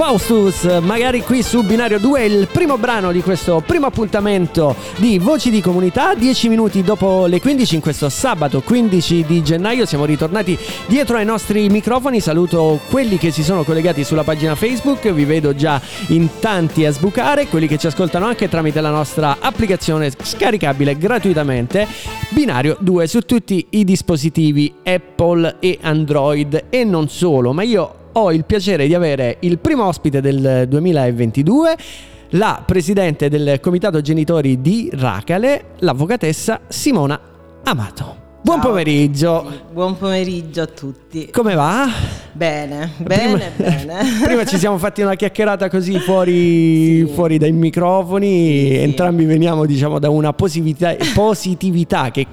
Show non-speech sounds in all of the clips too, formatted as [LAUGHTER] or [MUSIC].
Faustus, magari qui su Binario 2, il primo brano di questo primo appuntamento di Voci di Comunità, 10 minuti dopo le 15 in questo sabato 15 di gennaio siamo ritornati dietro ai nostri microfoni, saluto quelli che si sono collegati sulla pagina Facebook, vi vedo già in tanti a sbucare, quelli che ci ascoltano anche tramite la nostra applicazione scaricabile gratuitamente, Binario 2 su tutti i dispositivi Apple e Android. E non solo, ma io ho il piacere di avere il primo ospite del 2022, la presidente del comitato genitori di Racale, l'avvocatessa Simona Amato. Buon Ciao. pomeriggio. Buon pomeriggio a tutti. Come va? Bene, bene, prima, [LAUGHS] bene. prima ci siamo fatti una chiacchierata così fuori, Sì. fuori dai microfoni, Sì, sì. entrambi veniamo diciamo da una positività, positività che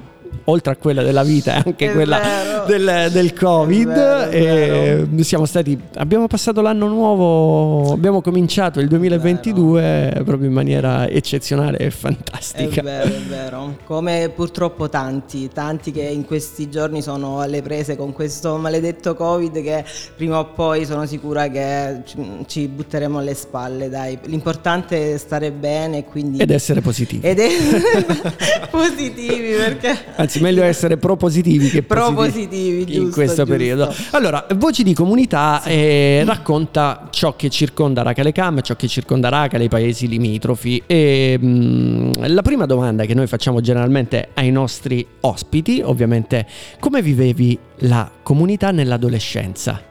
oltre a quella della vita è anche È quella vero. del, del covid È vero, è e siamo stati abbiamo passato l'anno nuovo abbiamo cominciato il 2022 proprio in maniera eccezionale e È fantastica vero, è vero. Come purtroppo tanti, tanti che in questi giorni sono alle prese con questo maledetto Covid che prima o poi sono sicura che ci, butteremo alle spalle, dai. L'importante è stare bene quindi... ed essere positivi ed è [LAUGHS] positivi perché... Anzi, meglio essere propositivi che Propositivi, positivi in giusto, questo giusto. periodo. Allora, Voci di Comunità eh, racconta ciò che circonda Racale Cam, ciò che circonda Racale, i paesi limitrofi. E, mh, la prima domanda che noi facciamo generalmente ai nostri ospiti, ovviamente, come vivevi la comunità nell'adolescenza?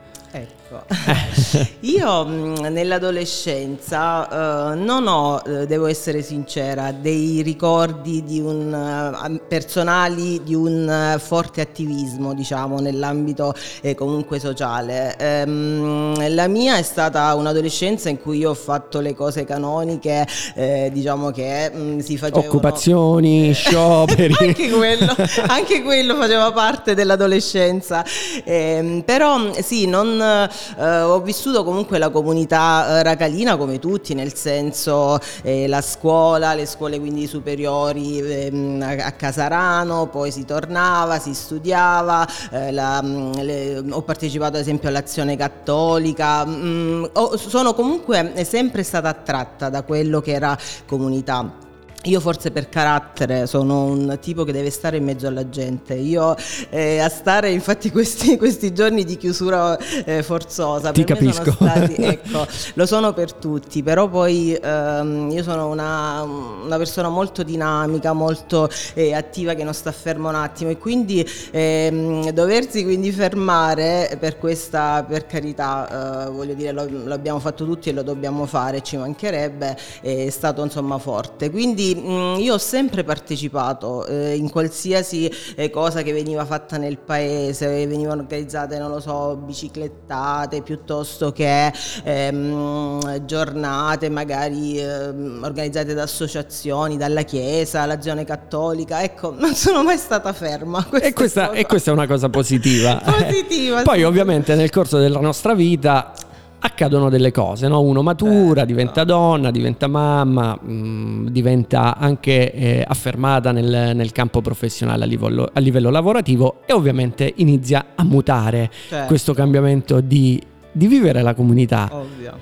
Ecco, [LAUGHS] io mh, nell'adolescenza eh, non ho, eh, devo essere sincera, dei ricordi di un, eh, personali di un eh, forte attivismo, diciamo, nell'ambito eh, comunque sociale. Ehm, la mia è stata un'adolescenza in cui io ho fatto le cose canoniche, eh, diciamo che mh, si facevano... Occupazioni, [LAUGHS] scioperi. anche, quello, anche quello faceva parte dell'adolescenza. Ehm, però sì, non, eh, ho vissuto comunque la comunità eh, racalina come tutti, nel senso eh, la scuola, le scuole quindi superiori ehm, a, Casarano, poi si tornava, si studiava, eh, la- mh, le- ho partecipato ad esempio all'azione cattolica, mh, ho- sono comunque sempre stata attratta da quello che era comunità. Io forse per carattere sono un tipo che deve stare in mezzo alla gente. Io eh, a stare infatti questi, [LAUGHS] questi giorni di chiusura eh, forzosa Ti capisco. sono stati, [LAUGHS] ecco, lo sono per tutti, però poi ehm, io sono una, una persona molto dinamica, molto eh, attiva che non sta ferma un attimo e quindi ehm, doversi quindi fermare per questa, per carità, eh, voglio dire, lo, lo abbiamo fatto tutti e lo dobbiamo fare, ci mancherebbe, è stato insomma forte. Quindi mh, io ho sempre partecipato eh, in qualsiasi eh, cosa che veniva fatta nel paese, venivano organizzate, non lo so, biciclettate piuttosto che ehm, giornate magari ehm, organizzate da associazioni, dalla chiesa, l'azione cattolica. Ecco, non sono mai stata ferma. E questa, e questa è una cosa positiva. [LAUGHS] Positiva, Poi sì. ovviamente nel corso della nostra vita accadono delle cose, no? uno matura, Certo. diventa donna, diventa mamma, mh, diventa anche eh, affermata nel, nel campo professionale a livello, a livello lavorativo e ovviamente inizia a mutare Certo. questo cambiamento di, di vivere la comunità. Ovvio.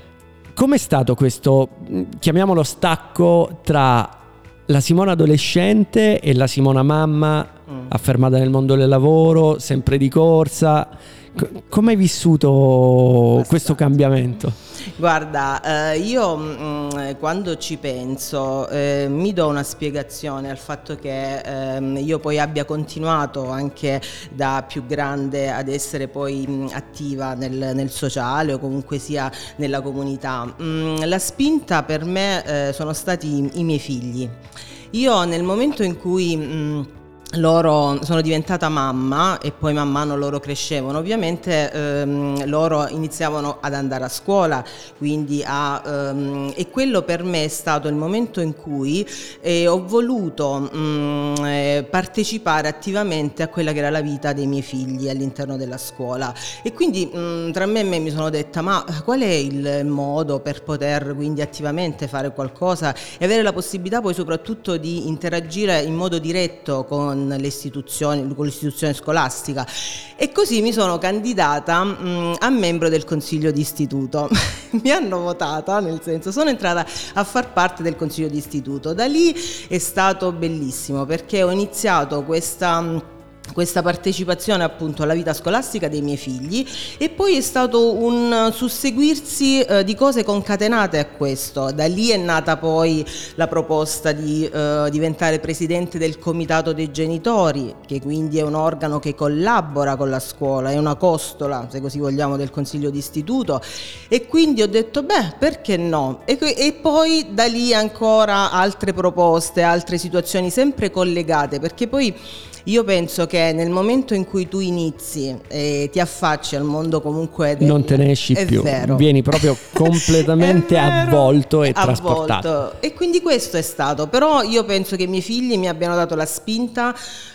Com'è stato questo, mh, chiamiamolo stacco tra la Simona adolescente e la Simona mamma Mm. affermata nel mondo del lavoro, sempre di corsa? Co- come hai vissuto questo cambiamento? Guarda, eh, io mm, quando ci penso eh, mi do una spiegazione al fatto che ehm, io poi abbia continuato anche da più grande ad essere poi mm, attiva nel, nel sociale o comunque sia nella comunità. Mm, la spinta per me eh, sono stati i miei figli. Io nel momento in cui... loro sono diventata mamma e poi man mano loro crescevano, ovviamente ehm, loro iniziavano ad andare a scuola, quindi a, ehm, e quello per me è stato il momento in cui eh, ho voluto mm, eh, partecipare attivamente a quella che era la vita dei miei figli all'interno della scuola. E quindi mm, tra me e me mi sono detta ma qual è il modo per poter quindi attivamente fare qualcosa e avere la possibilità poi soprattutto di interagire in modo diretto con con con l'istituzione scolastica. E così mi sono candidata mh, mm, a membro del consiglio d'istituto. [LAUGHS] mi hanno votata, nel senso sono entrata a far parte del consiglio d'istituto. Da lì è stato bellissimo perché ho iniziato questa mm, questa partecipazione appunto alla vita scolastica dei miei figli e poi è stato un susseguirsi eh, di cose concatenate a questo. Da lì è nata poi la proposta di eh, diventare presidente del comitato dei genitori, che quindi è un organo che collabora con la scuola, è una costola, se così vogliamo, del consiglio d'istituto e quindi ho detto beh, perché no? E, e poi da lì ancora altre proposte, altre situazioni sempre collegate, perché poi io penso che nel momento in cui tu inizi e ti affacci al mondo comunque del, non te ne esci più, vero. vieni proprio [LAUGHS] completamente avvolto e avvolto. trasportato. E quindi questo è stato, però io penso che i miei figli mi abbiano dato la spinta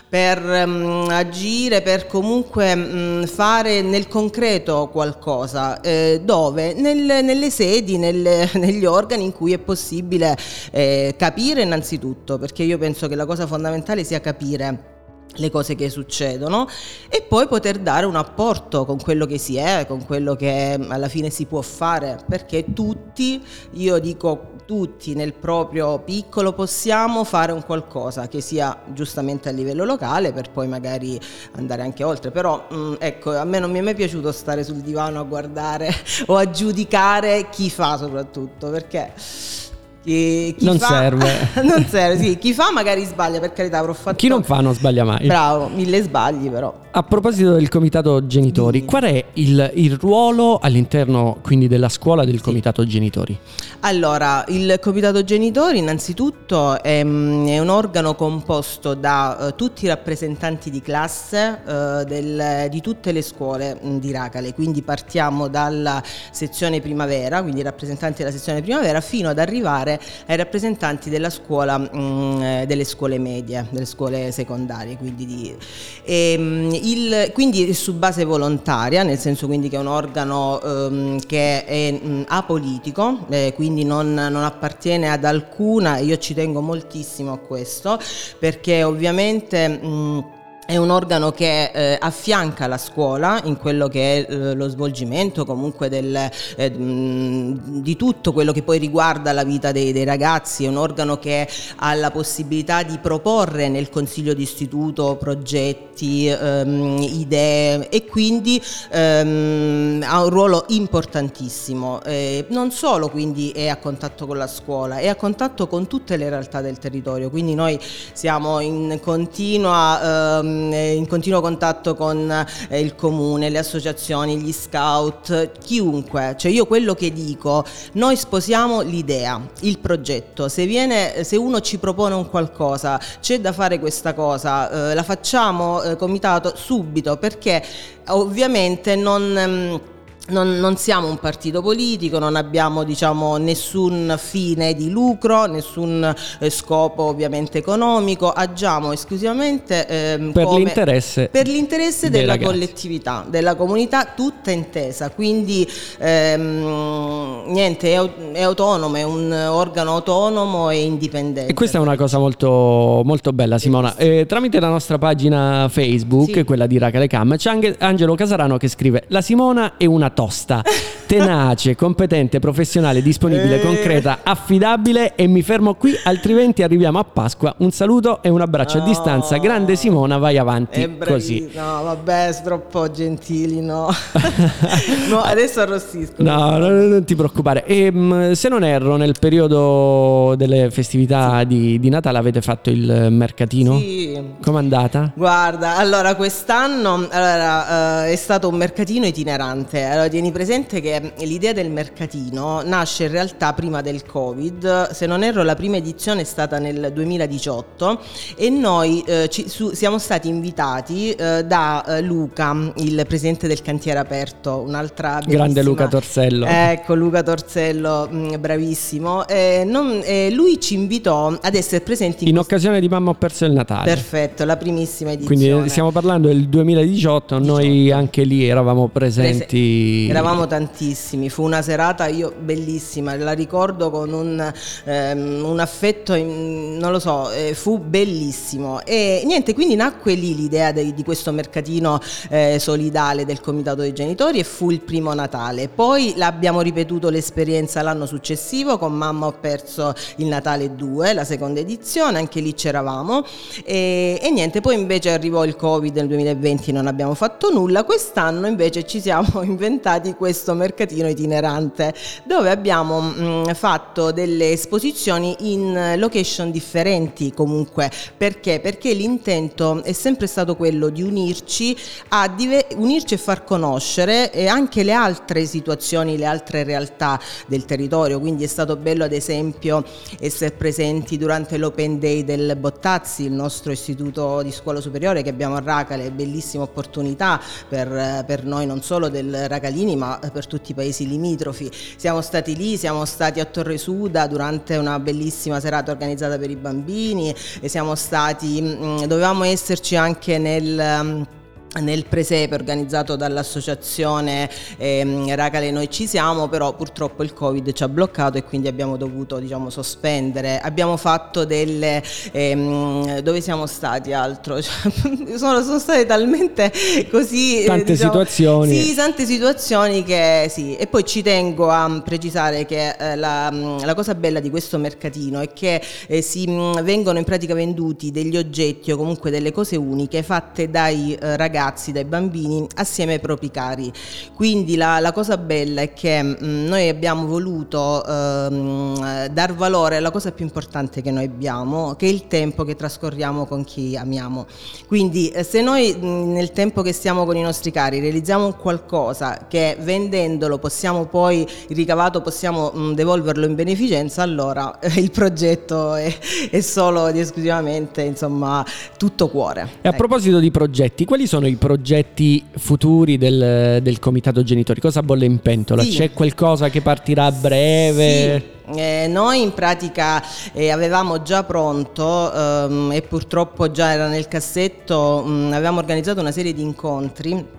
per um, agire, per comunque um, fare nel concreto qualcosa, eh, dove? Nel, nelle sedi, nelle, [LAUGHS] negli organi in cui è possibile eh, capire innanzitutto, perché io penso che la cosa fondamentale sia capire le cose che succedono e poi poter dare un apporto con quello che si è, con quello che alla fine si può fare, perché tutti, io dico tutti nel proprio piccolo possiamo fare un qualcosa che sia giustamente a livello locale per poi magari andare anche oltre, però mm, ecco, a me non mi è mai piaciuto stare sul divano a guardare [LAUGHS] o a giudicare chi fa soprattutto, perché chi, chi non fa, serve. [LAUGHS] non serve, sì. Chi fa magari sbaglia, per carità, avrò fatto... Chi non fa non sbaglia mai. Bravo, mille sbagli però. A proposito del comitato genitori, qual è il, il, ruolo all'interno quindi della scuola del comitato genitori? Allora, il comitato genitori innanzitutto è, mm, è un organo composto da uh, tutti i rappresentanti di classe uh, del, di tutte le scuole um, di Racale, quindi partiamo dalla sezione primavera, quindi i rappresentanti della sezione primavera, fino ad arrivare ai rappresentanti della scuola, um, delle scuole medie, delle scuole secondarie. Quindi di, e, um, il, quindi su base volontaria, nel senso quindi che è un organo um, che è mh, apolitico, eh, quindi non, non, appartiene ad alcuna, io ci tengo moltissimo a questo, perché ovviamente... È un organo che eh, affianca la scuola in quello che è eh, lo svolgimento comunque del, eh, di tutto quello che poi riguarda la vita dei, dei, ragazzi, è un organo che ha la possibilità di proporre nel consiglio d'istituto progetti, ehm, idee e quindi ehm, ha un ruolo importantissimo. Eh, non solo quindi è a contatto con la scuola, è a contatto con tutte le realtà del territorio, quindi noi siamo in continua... Ehm, in continuo contatto con eh, il comune, le associazioni, gli scout, chiunque. Cioè io quello che dico, noi sposiamo l'idea, il progetto. Se, viene, se uno ci propone un qualcosa, c'è da fare questa cosa, eh, la facciamo eh, comitato subito perché ovviamente non... Non, non, siamo un partito politico, non abbiamo diciamo, nessun fine di lucro, nessun eh, scopo ovviamente economico, agiamo esclusivamente ehm, per, l'interesse per, l'interesse della ragazzi. collettività, della comunità tutta intesa, quindi ehm, niente, è, è, autonomo, è un organo autonomo e indipendente. E questa è una cosa molto, molto bella Simona, eh, tramite la nostra pagina Facebook, sì. quella di Racale Cam, c'è anche Angelo Casarano che scrive la Simona è una tosta, tenace, competente, professionale, disponibile, eh. concreta, affidabile e mi fermo qui, altrimenti arriviamo a Pasqua. Un saluto e un abbraccio no. a distanza. Grande Simona, vai avanti così. No, vabbè, troppo gentili, no. [LAUGHS] no adesso arrossisco. No, no, non ti preoccupare. E, ehm, se non erro, nel periodo delle festività sì. di, di, Natale avete fatto il mercatino? Sì. Com'è andata? Guarda, allora quest'anno allora, uh, è stato un mercatino itinerante. Allora, tieni presente che l'idea del mercatino nasce in realtà prima del Covid, se non erro la prima edizione è stata nel 2018 e noi eh, ci, su, siamo stati invitati eh, da eh, Luca, il presidente del cantiere aperto, un'altra grande Luca Torsello. Ecco, Luca Torzello, mh, bravissimo. Eh, non, eh, lui ci invitò ad essere presenti in, in occasione di Mamma ho perso il Natale. Perfetto, la primissima edizione. Quindi stiamo parlando del 2018, 18. noi anche lì eravamo presenti. Prese- eravamo tantissimi, fu una serata io bellissima, la ricordo con un, ehm, un affetto, in, non lo so, eh, fu bellissimo. E niente, quindi nacque lì l'idea de- di questo mercatino eh, solidale del Comitato dei Genitori e fu il primo Natale. Poi l'abbiamo ripetuto l'esperienza l'anno successivo con Mamma ho perso il Natale 2, la seconda edizione, anche lì c'eravamo e, e niente, poi invece arrivò il Covid nel 2020, non abbiamo fatto nulla, quest'anno invece ci siamo [LAUGHS] inventati questo mercatino itinerante dove abbiamo mh, fatto delle esposizioni in location differenti comunque, perché? Perché l'intento è sempre stato quello di unirci, a dive- unirci e far conoscere e anche le altre situazioni, le altre realtà del territorio, quindi è stato bello ad esempio essere presenti durante l'Open Day del Bottazzi, il nostro istituto di scuola superiore che abbiamo a Racale, bellissima opportunità per, per noi non solo del Racalini ma per tutti i paesi limitrofi. Siamo stati lì, siamo stati a Torre Suda durante una bellissima serata organizzata per i bambini e siamo stati, mm, dovevamo esserci anche nel nel presepe organizzato dall'associazione ehm, Racale Noi Ci Siamo, però purtroppo il Covid ci ha bloccato e quindi abbiamo dovuto diciamo, sospendere. Abbiamo fatto delle... Ehm, dove siamo stati altro? [LAUGHS] Cioè, sono, sono, state talmente così... Tante diciamo, situazioni. Sì, tante situazioni che sì. E poi ci tengo a precisare che eh, la, la, cosa bella di questo mercatino è che eh, si mh, vengono in pratica venduti degli oggetti o comunque delle cose uniche fatte dai eh, ragazzi ragazzi, dai bambini assieme ai propri cari. Quindi la, la cosa bella è che mh, mm, noi abbiamo voluto ehm, dar valore alla cosa più importante che noi abbiamo, che è il tempo che trascorriamo con chi amiamo. Quindi eh, se noi mh, mm, nel tempo che stiamo con i nostri cari realizziamo qualcosa che vendendolo possiamo poi, il ricavato possiamo mh, mm, devolverlo in beneficenza, allora eh, il progetto è, è solo ed esclusivamente insomma tutto cuore. E a ecco. proposito di progetti, quali sono i progetti futuri del, del comitato genitori? Cosa bolle in pentola? Sì. C'è qualcosa che partirà a breve? Sì. Eh, noi in pratica eh, avevamo già pronto ehm, e purtroppo già era nel cassetto, mh, mm, avevamo organizzato una serie di incontri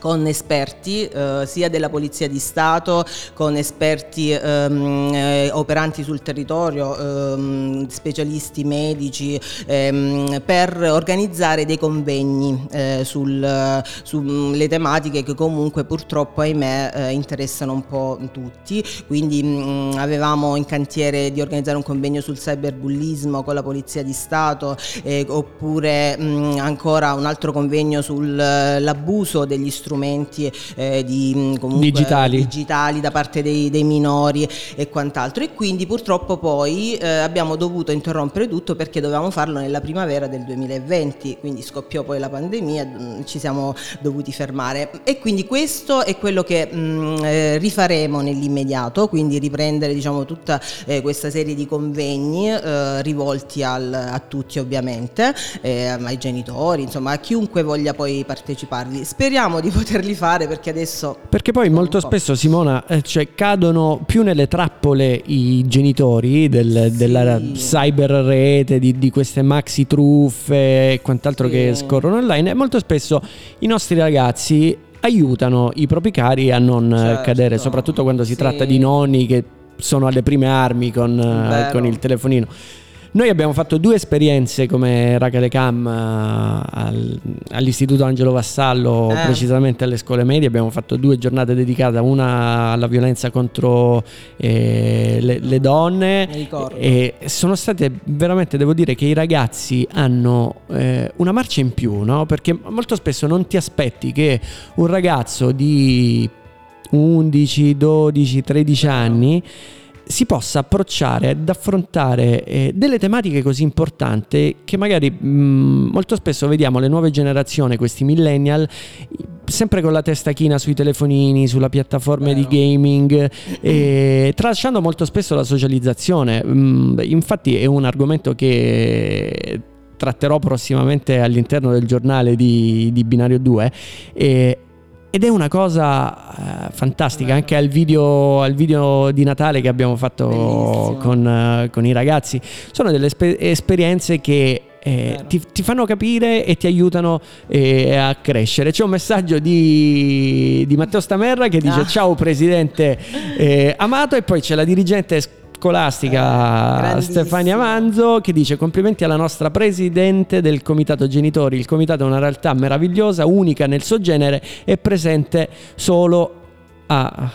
con esperti eh, sia della Polizia di Stato, con esperti ehm, eh, operanti sul territorio, ehm, specialisti medici, ehm, per organizzare dei convegni eh, sul, sulle tematiche che comunque purtroppo ahimè eh, interessano un po' tutti. Quindi mh, mm, avevamo in cantiere di organizzare un convegno sul cyberbullismo con la Polizia di Stato eh, oppure mh, mm, ancora un altro convegno sull'abuso degli strumenti strumenti eh, di, mm, digitali. digitali. da parte dei, dei, minori e quant'altro e quindi purtroppo poi eh, abbiamo dovuto interrompere tutto perché dovevamo farlo nella primavera del 2020, quindi scoppiò poi la pandemia, mm, ci siamo dovuti fermare e quindi questo è quello che mh, mm, eh, rifaremo nell'immediato, quindi riprendere diciamo tutta eh, questa serie di convegni eh, rivolti al, a tutti ovviamente, eh, ai genitori, insomma a chiunque voglia poi parteciparli. Speriamo di poterli fare perché adesso... Perché poi molto spesso Simona, eh, cioè, cadono più nelle trappole i genitori del, sì. della cyber rete, di, di, queste maxi truffe e quant'altro sì. che scorrono online e molto spesso i nostri ragazzi aiutano i propri cari a non certo. cadere, soprattutto quando si sì. tratta di nonni che sono alle prime armi con, con il telefonino. Noi abbiamo fatto due esperienze come Racale Cam uh, al, all'Istituto Angelo Vassallo, eh. precisamente alle scuole medie. Abbiamo fatto due giornate dedicate, una alla violenza contro eh, le, le, donne. E sono state veramente, devo dire, che i ragazzi hanno eh, una marcia in più, no? Perché molto spesso non ti aspetti che un ragazzo di 11, 12, 13 anni si possa approcciare ad affrontare eh, delle tematiche così importanti che magari mh, mm, molto spesso vediamo le nuove generazioni, questi millennial, sempre con la testa china sui telefonini, sulla piattaforma di gaming, eh, tralasciando molto spesso la socializzazione. Mh, infatti è un argomento che tratterò prossimamente all'interno del giornale di, di Binario 2. Eh, ed è una cosa uh, fantastica, anche al video, al video, di Natale che abbiamo fatto con, uh, con, i ragazzi. Sono delle esper- esperienze che eh, ti, ti, fanno capire e ti aiutano eh, a crescere. C'è un messaggio di, di Matteo Stamerra che dice: ah. Ciao Presidente eh, Amato, e poi c'è la dirigente scolastica eh, Stefania Manzo che dice complimenti alla nostra presidente del comitato genitori. Il comitato è una realtà meravigliosa, unica nel suo genere e presente solo a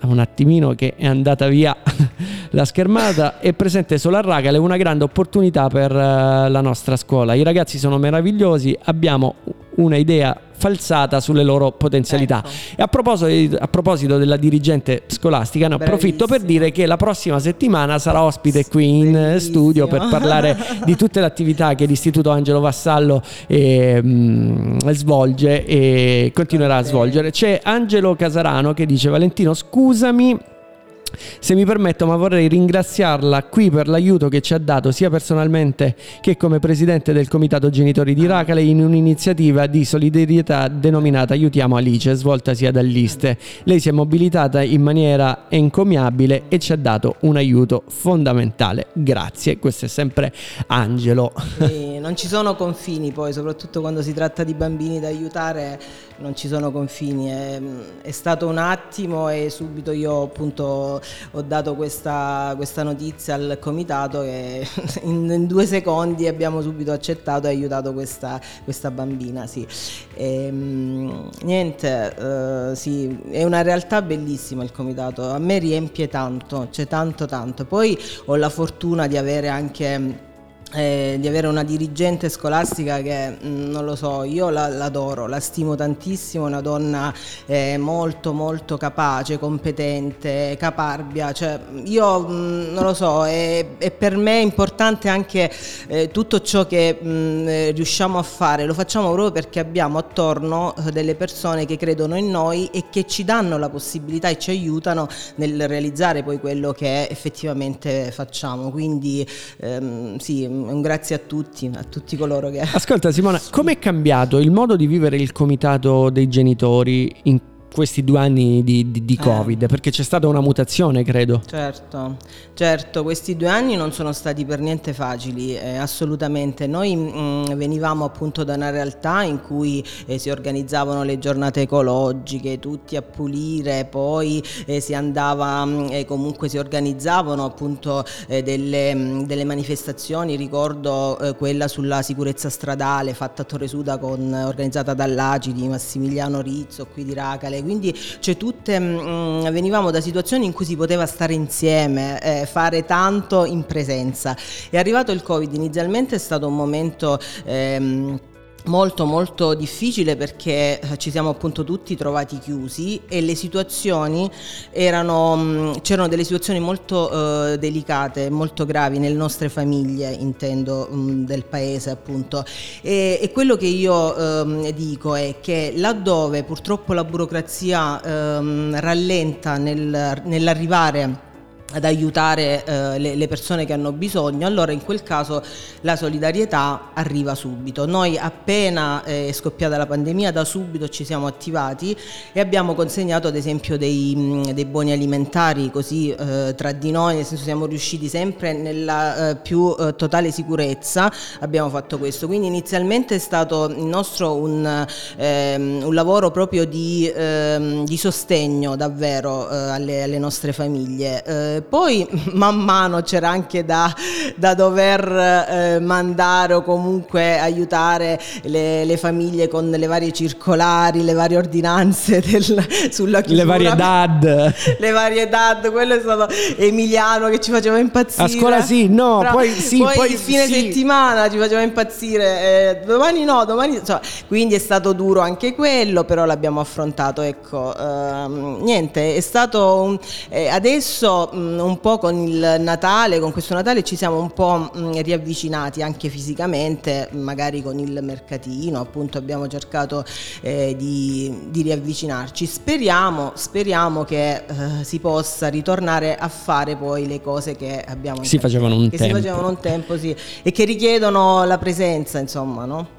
un attimino che è andata via [LAUGHS] la schermata è presente solo a Ragale una grande opportunità per uh, la nostra scuola i ragazzi sono meravigliosi abbiamo una idea falsata sulle loro potenzialità. Ecco. E a proposito, a proposito, della dirigente scolastica, ne approfitto per dire che la prossima settimana sarà ospite qui in Bellissimo. studio per parlare di tutte le attività che l'Istituto Angelo Vassallo eh, mh, svolge e continuerà a svolgere. C'è Angelo Casarano che dice Valentino scusami se mi permetto, ma vorrei ringraziarla qui per l'aiuto che ci ha dato sia personalmente che come presidente del comitato genitori di Racale in un'iniziativa di solidarietà denominata Aiutiamo Alice, svoltasi ad Alliste. Lei si è mobilitata in maniera encomiabile e ci ha dato un aiuto fondamentale. Grazie, questo è sempre Angelo. Sì, non ci sono confini poi, soprattutto quando si tratta di bambini da aiutare non ci sono confini, è, è, stato un attimo e subito io appunto ho dato questa, questa notizia al comitato e [LAUGHS] in, in, due secondi abbiamo subito accettato e aiutato questa, questa bambina. Sì. E, ehm, niente, uh, sì, è una realtà bellissima il comitato, a me riempie tanto, c'è tanto tanto. Poi ho la fortuna di avere anche eh, di avere una dirigente scolastica che mh, mm, non lo so, io la, l'adoro, la stimo tantissimo, una donna eh, molto molto capace, competente, caparbia, cioè, io mh, mm, non lo so, è, è, per me importante anche eh, tutto ciò che mh, mm, riusciamo a fare, lo facciamo proprio perché abbiamo attorno eh, delle persone che credono in noi e che ci danno la possibilità e ci aiutano nel realizzare poi quello che effettivamente facciamo, quindi ehm, sì, un grazie a tutti, a tutti coloro che... Ascolta Simona, com'è cambiato il modo di vivere il comitato dei genitori in questi due anni di, di, di eh. Covid, eh. perché c'è stata una mutazione, credo. Certo, certo, questi due anni non sono stati per niente facili, eh, assolutamente. Noi mh, mm, venivamo appunto da una realtà in cui eh, si organizzavano le giornate ecologiche, tutti a pulire, poi eh, si andava, mh, mm, comunque si organizzavano appunto eh, delle, mh, mm, delle, manifestazioni, ricordo quella sulla sicurezza stradale fatta a Torre Suda con, organizzata dall'ACI di Massimiliano Rizzo qui di Racale quindi cioè, tutte, mh, mm, venivamo da situazioni in cui si poteva stare insieme, eh, fare tanto in presenza. È arrivato il Covid, inizialmente è stato un momento... Ehm, molto molto difficile perché eh, ci siamo appunto tutti trovati chiusi e le situazioni erano mm, c'erano delle situazioni molto uh, delicate molto gravi nelle nostre famiglie intendo um, del paese appunto. E, e quello che io um, dico è che laddove purtroppo la burocrazia um, rallenta nel, nell'arrivare ad aiutare eh, le, le, persone che hanno bisogno, allora in quel caso la solidarietà arriva subito. Noi appena eh, è scoppiata la pandemia da subito ci siamo attivati e abbiamo consegnato ad esempio dei, mm, dei buoni alimentari così eh, tra di noi, nel senso siamo riusciti sempre nella eh, più eh, totale sicurezza, abbiamo fatto questo. Quindi inizialmente è stato il nostro un, ehm, un lavoro proprio di, ehm, di sostegno davvero eh, alle, alle, nostre famiglie poi [LAUGHS] man mano c'era anche da, da dover eh, mandare o comunque aiutare le, le, famiglie con le varie circolari, le varie ordinanze [LAUGHS] del, sulla chiusura. Le varie DAD. [LAUGHS] le varie DAD, quello è stato Emiliano che ci faceva impazzire. A scuola sì, no, Però, poi sì. Poi, poi il fine sì. settimana ci faceva impazzire, eh, domani no, domani... Insomma, quindi è stato duro anche quello, però l'abbiamo affrontato, ecco. Ehm, niente, è stato... Un, eh, adesso... Mh, un po' con il Natale, con questo Natale ci siamo un po' riavvicinati anche fisicamente, magari con il mercatino, appunto abbiamo cercato eh, di, di, riavvicinarci. Speriamo, speriamo che eh, si possa ritornare a fare poi le cose che abbiamo si facevano un che tempo. si facevano un tempo, sì, e che richiedono la presenza, insomma, no?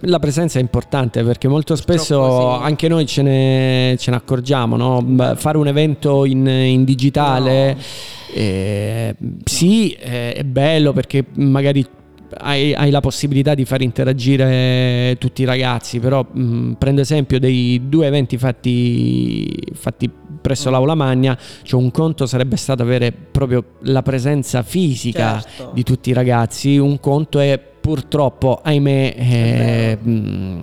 La presenza è importante perché molto spesso sì. anche noi ce ne, ce ne accorgiamo, no? fare un evento in, in digitale... No. Eh, sì, eh, è bello perché magari hai, hai, la possibilità di far interagire tutti i ragazzi, però mh, prendo esempio dei due eventi fatti, fatti presso l'aula magna, cioè un conto sarebbe stato avere proprio la presenza fisica certo. di tutti i ragazzi, un conto è purtroppo, ahimè, eh, mh,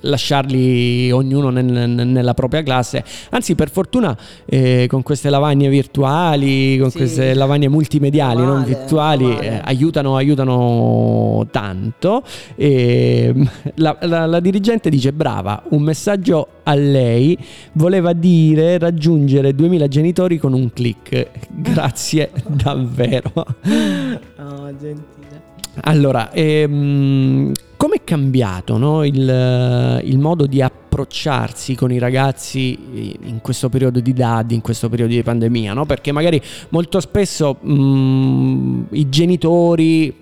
lasciarli ognuno nel, nella propria classe. Anzi, per fortuna, eh, con queste lavagne virtuali, con sì. queste lavagne multimediali, vale, non virtuali, eh, aiutano, aiutano tanto. La, la, la dirigente dice: Brava, un messaggio a lei voleva dire raggiungere 2000 genitori con un click. [LAUGHS] Grazie davvero. [LAUGHS] Oh, gentile. Allora, ehm, come è cambiato no? il, il, modo di approcciarsi con i ragazzi in questo periodo di DAD, in questo periodo di pandemia? No? Perché magari molto spesso mh, mm, i genitori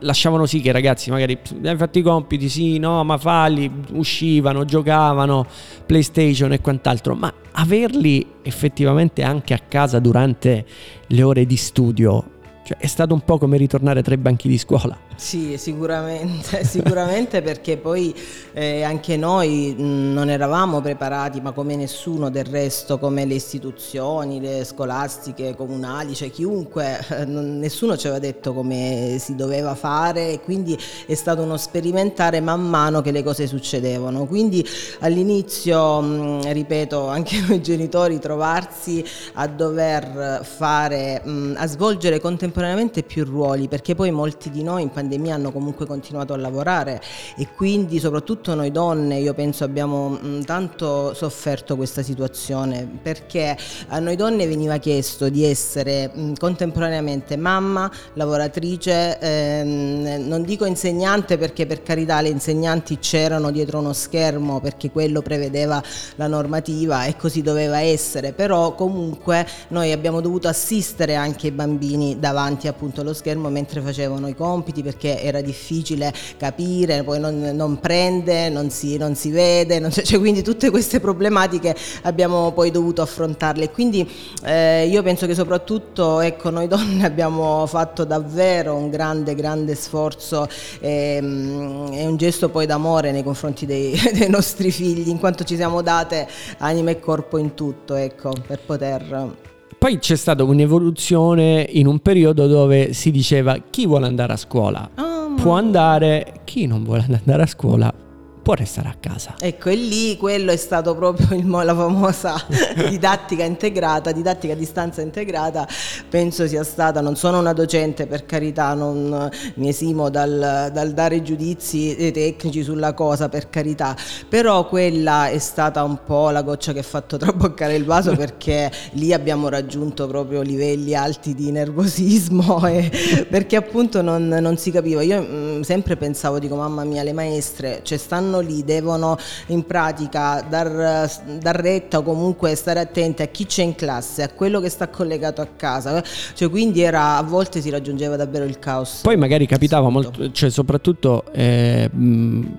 lasciavano sì che i ragazzi magari hai fatto i compiti, sì, no, ma falli, uscivano, giocavano, PlayStation e quant'altro, ma averli effettivamente anche a casa durante le ore di studio cioè, è stato un po' come ritornare tra i banchi di scuola. Sì, sicuramente, [LAUGHS] sicuramente perché poi eh, anche noi non eravamo preparati, ma come nessuno del resto, come le istituzioni, le scolastiche, comunali, cioè chiunque, eh, non, nessuno ci aveva detto come si doveva fare e quindi è stato uno sperimentare man mano che le cose succedevano. Quindi all'inizio, mh, ripeto, anche [LAUGHS] noi genitori trovarsi a dover fare, mh, a svolgere contemporaneamente più ruoli, perché poi molti di noi in pandemia hanno comunque continuato a lavorare e quindi soprattutto noi donne io penso abbiamo tanto sofferto questa situazione perché a noi donne veniva chiesto di essere contemporaneamente mamma, lavoratrice, ehm, non dico insegnante perché per carità le insegnanti c'erano dietro uno schermo perché quello prevedeva la normativa e così doveva essere, però comunque noi abbiamo dovuto assistere anche i bambini davanti appunto allo schermo mentre facevano i compiti perché era difficile capire, poi non, non prende, non si, non si vede, non cioè, quindi tutte queste problematiche abbiamo poi dovuto affrontarle. Quindi eh, io penso che soprattutto ecco, noi donne abbiamo fatto davvero un grande, grande sforzo e, ehm, e un gesto poi d'amore nei confronti dei, [LAUGHS] dei, nostri figli, in quanto ci siamo date anima e corpo in tutto, ecco, per poter poi c'è stata un'evoluzione in un periodo dove si diceva chi vuole andare a scuola? Oh, può andare, chi non vuole andare a scuola può restare a casa. Ecco, e lì quello è stato proprio il, la famosa [LAUGHS] didattica integrata, didattica a distanza integrata, penso sia stata, non sono una docente per carità, non mi esimo dal, dal dare giudizi tecnici sulla cosa per carità, però quella è stata un po' la goccia che ha fatto [LAUGHS] traboccare il vaso perché lì abbiamo raggiunto proprio livelli alti di nervosismo [LAUGHS] e, perché appunto non, non, si capiva. Io mh, mm, sempre pensavo, dico mamma mia, le maestre, cioè stanno stanno lì devono in pratica dar, dar retta o comunque stare attenti a chi c'è in classe, a quello che sta collegato a casa, cioè quindi era, a volte si raggiungeva davvero il caos. Poi magari capitava molto, cioè soprattutto eh,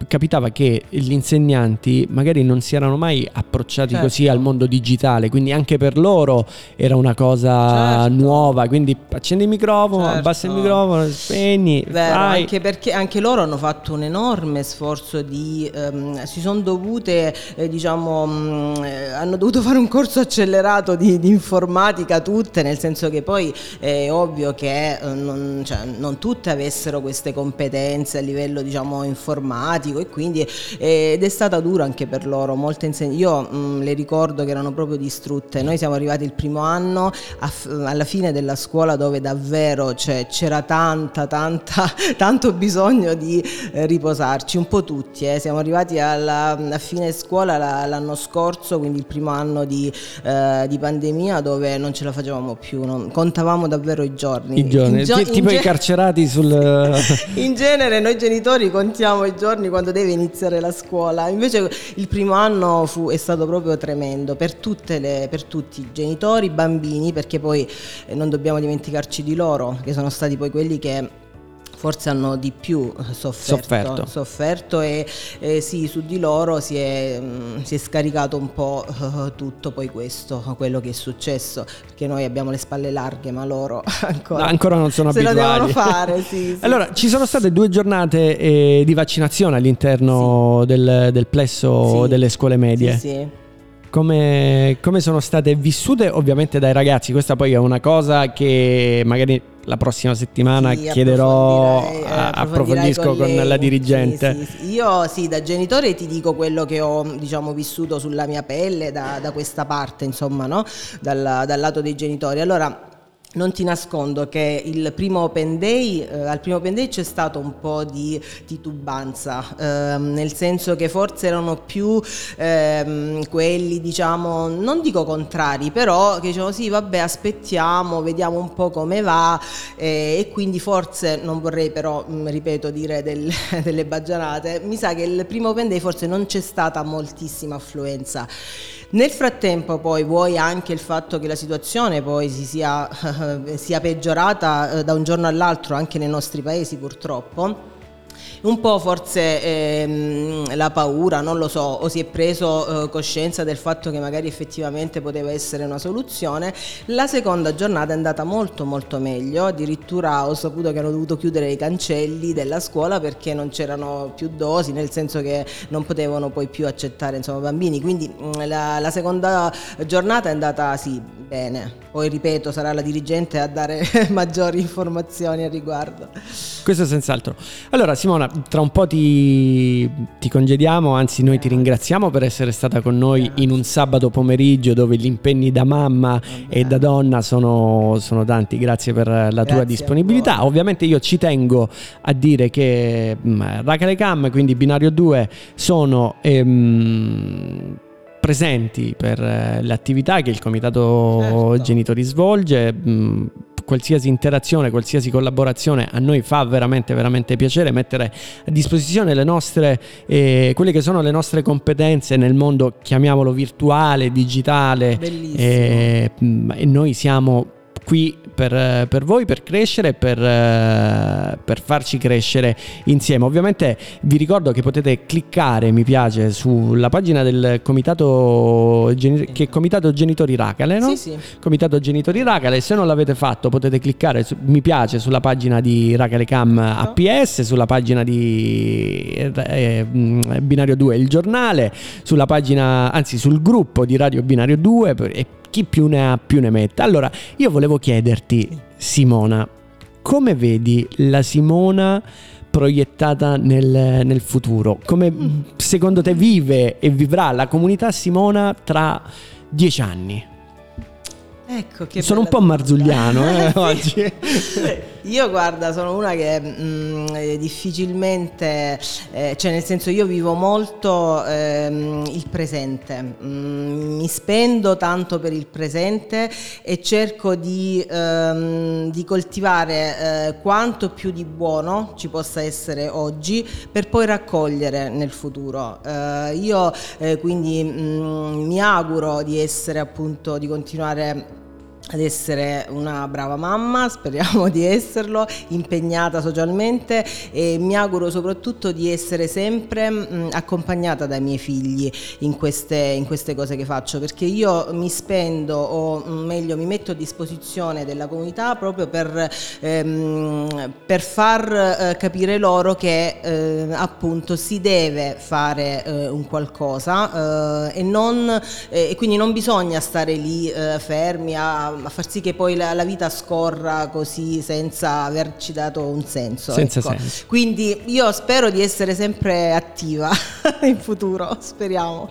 capitava che gli insegnanti magari non si erano mai approcciati certo. così al mondo digitale, quindi anche per loro era una cosa certo. nuova, quindi accendi il microfono, certo. abbassa il microfono, spegni. Vero, anche perché anche loro hanno fatto un enorme sforzo di ehm, si sono dovute, eh, diciamo, mh, mm, eh, hanno dovuto fare un corso accelerato di, di, informatica tutte, nel senso che poi è ovvio che eh, non, cioè, non, tutte avessero queste competenze a livello diciamo, informatico e quindi eh, ed è stata dura anche per loro, molte insegn- io mh, mm, le ricordo che erano proprio distrutte, noi siamo arrivati il primo anno f- alla fine della scuola dove davvero cioè, c'era tanta, tanta, [LAUGHS] tanto bisogno di eh, riposarci, un po' tutti, eh, siamo arrivati alla, a fine scuola l'anno scorso, quindi il primo anno di, eh, di, pandemia, dove non ce la facevamo più, non, contavamo davvero i giorni. I giorni, gio- tipo i carcerati sul... [LAUGHS] in genere noi genitori contiamo i giorni quando deve iniziare la scuola, invece il primo anno fu, è stato proprio tremendo per, le, per tutti i genitori, i bambini, perché poi eh, non dobbiamo dimenticarci di loro, che sono stati poi quelli che forse hanno di più sofferto, sofferto. sofferto e eh, sì, su di loro si è, mm, si è scaricato un po' uh, tutto poi questo, quello che è successo, perché noi abbiamo le spalle larghe, ma loro [LAUGHS] ancora, no, ancora non sono se abituati. lo devono fare, sì, [LAUGHS] sì. Allora, ci sono state due giornate eh, di vaccinazione all'interno sì. del, del, plesso delle scuole medie. Sì, sì. Come, come, sono state vissute ovviamente dai ragazzi? Questa poi è una cosa che magari la prossima settimana sì, chiederò, approfondisco con, con, la dirigente. Sì, sì, Io sì, da genitore ti dico quello che ho diciamo, vissuto sulla mia pelle da, da questa parte, insomma, no? dal, dal lato dei genitori. Allora, non ti nascondo che il primo open day, eh, al primo open day c'è stato un po' di titubanza, eh, nel senso che forse erano più eh, quelli, diciamo, non dico contrari, però che dicevano sì, vabbè, aspettiamo, vediamo un po' come va eh, e quindi forse, non vorrei però, mh, mm, ripeto, dire del, [LAUGHS] delle baggianate, mi sa che il primo open day forse non c'è stata moltissima affluenza. Nel frattempo poi vuoi anche il fatto che la situazione poi si sia, [LAUGHS] sia peggiorata eh, da un giorno all'altro anche nei nostri paesi purtroppo un po' forse ehm, la paura, non lo so, o si è preso eh, coscienza del fatto che magari effettivamente poteva essere una soluzione. La seconda giornata è andata molto molto meglio, addirittura ho saputo che hanno dovuto chiudere i cancelli della scuola perché non c'erano più dosi, nel senso che non potevano poi più accettare insomma, bambini, quindi mm, la, la seconda giornata è andata sì bene. Poi ripeto, sarà la dirigente a dare [LAUGHS] maggiori informazioni al riguardo. Questo senz'altro. Allora Simona, tra un po' ti, ti congediamo, anzi noi ti ringraziamo per essere stata con noi in un sabato pomeriggio dove gli impegni da mamma e da donna sono, sono tanti. Grazie per la Grazie tua disponibilità. Ovviamente io ci tengo a dire che mh, mm, Racale Cam, quindi binario 2, sono... Ehm, presenti per eh, l'attività che il comitato certo. genitori svolge. Mh, mm, qualsiasi interazione, qualsiasi collaborazione a noi fa veramente, veramente piacere mettere a disposizione le nostre, eh, quelle che sono le nostre competenze nel mondo, chiamiamolo virtuale, digitale. Eh, e noi siamo qui per, per voi, per crescere, per, per, farci crescere insieme. Ovviamente vi ricordo che potete cliccare mi piace sulla pagina del comitato, che è Comitato Genitori Racale, no? Sì, sì. Comitato Genitori Racale, se non l'avete fatto potete cliccare su, mi piace sulla pagina di Racale Cam APS, sulla pagina di eh, Binario 2 il giornale, sulla pagina, anzi sul gruppo di Radio Binario 2 e chi più ne ha più ne metta. Allora, io volevo chiederti, Simona, come vedi la Simona proiettata nel, nel futuro? Come mm. secondo te vive e vivrà la comunità Simona tra dieci anni? Ecco, che Sono un po' marzulliano [LAUGHS] eh, oggi. Io guarda, sono una che mh, mm, difficilmente, eh, cioè nel senso io vivo molto ehm, il presente, mm, mi spendo tanto per il presente e cerco di, ehm, di coltivare eh, quanto più di buono ci possa essere oggi per poi raccogliere nel futuro. Eh, io eh, quindi mh, mm, mi auguro di essere appunto, di continuare ad essere una brava mamma, speriamo di esserlo, impegnata socialmente e mi auguro soprattutto di essere sempre mh, mm, accompagnata dai miei figli in queste, in queste, cose che faccio perché io mi spendo o mm, meglio mi metto a disposizione della comunità proprio per, ehm, per far eh, capire loro che eh, appunto si deve fare eh, un qualcosa eh, e, non, eh, e quindi non bisogna stare lì eh, fermi a a far sì che poi la, la, vita scorra così senza averci dato un senso. Senza ecco. senso. Quindi io spero di essere sempre attiva [LAUGHS] in futuro, speriamo.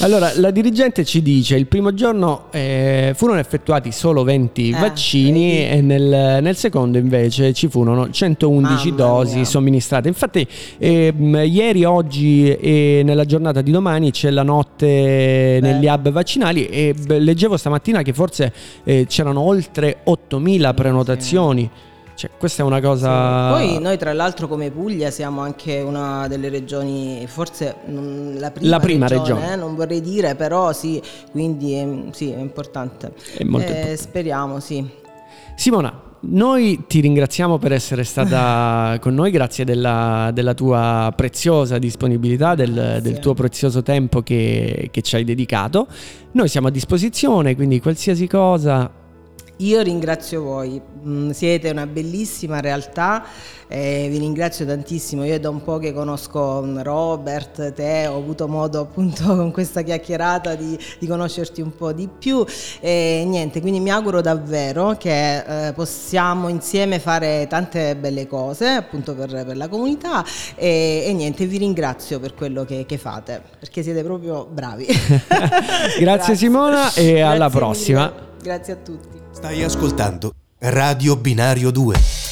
Allora, la dirigente ci dice il primo giorno eh, furono effettuati solo 20 eh, vaccini vedi. e nel, nel, secondo invece ci furono 111 Mamma dosi mia. somministrate. Infatti eh, ieri, oggi e nella giornata di domani c'è la notte Beh. negli hub vaccinali e leggevo stamattina che forse eh, c'erano oltre 8.000 prenotazioni. Cioè, questa è una cosa. Sì. Poi noi, tra l'altro, come Puglia siamo anche una delle regioni, forse la prima, la prima regione, regione. Eh, non vorrei dire, però sì, quindi è, sì, è importante. È molto eh, importante. Speriamo, sì. Simona, noi ti ringraziamo per essere stata [LAUGHS] con noi, grazie della, della tua preziosa disponibilità, del, del, tuo prezioso tempo che, che ci hai dedicato. Noi siamo a disposizione, quindi qualsiasi cosa io ringrazio voi, mm, siete una bellissima realtà, eh, vi ringrazio tantissimo, io è da un po' che conosco mm, Robert, te, ho avuto modo appunto [LAUGHS] con questa chiacchierata di, di conoscerti un po' di più e niente, quindi mi auguro davvero che eh, possiamo insieme fare tante belle cose appunto per, per la comunità e, e, niente, vi ringrazio per quello che, che fate, perché siete proprio bravi. Grazie, [LAUGHS] [LAUGHS] Grazie, Simona e Grazie alla prossima. Mille. Grazie a tutti. Stai ascoltando Radio Binario 2.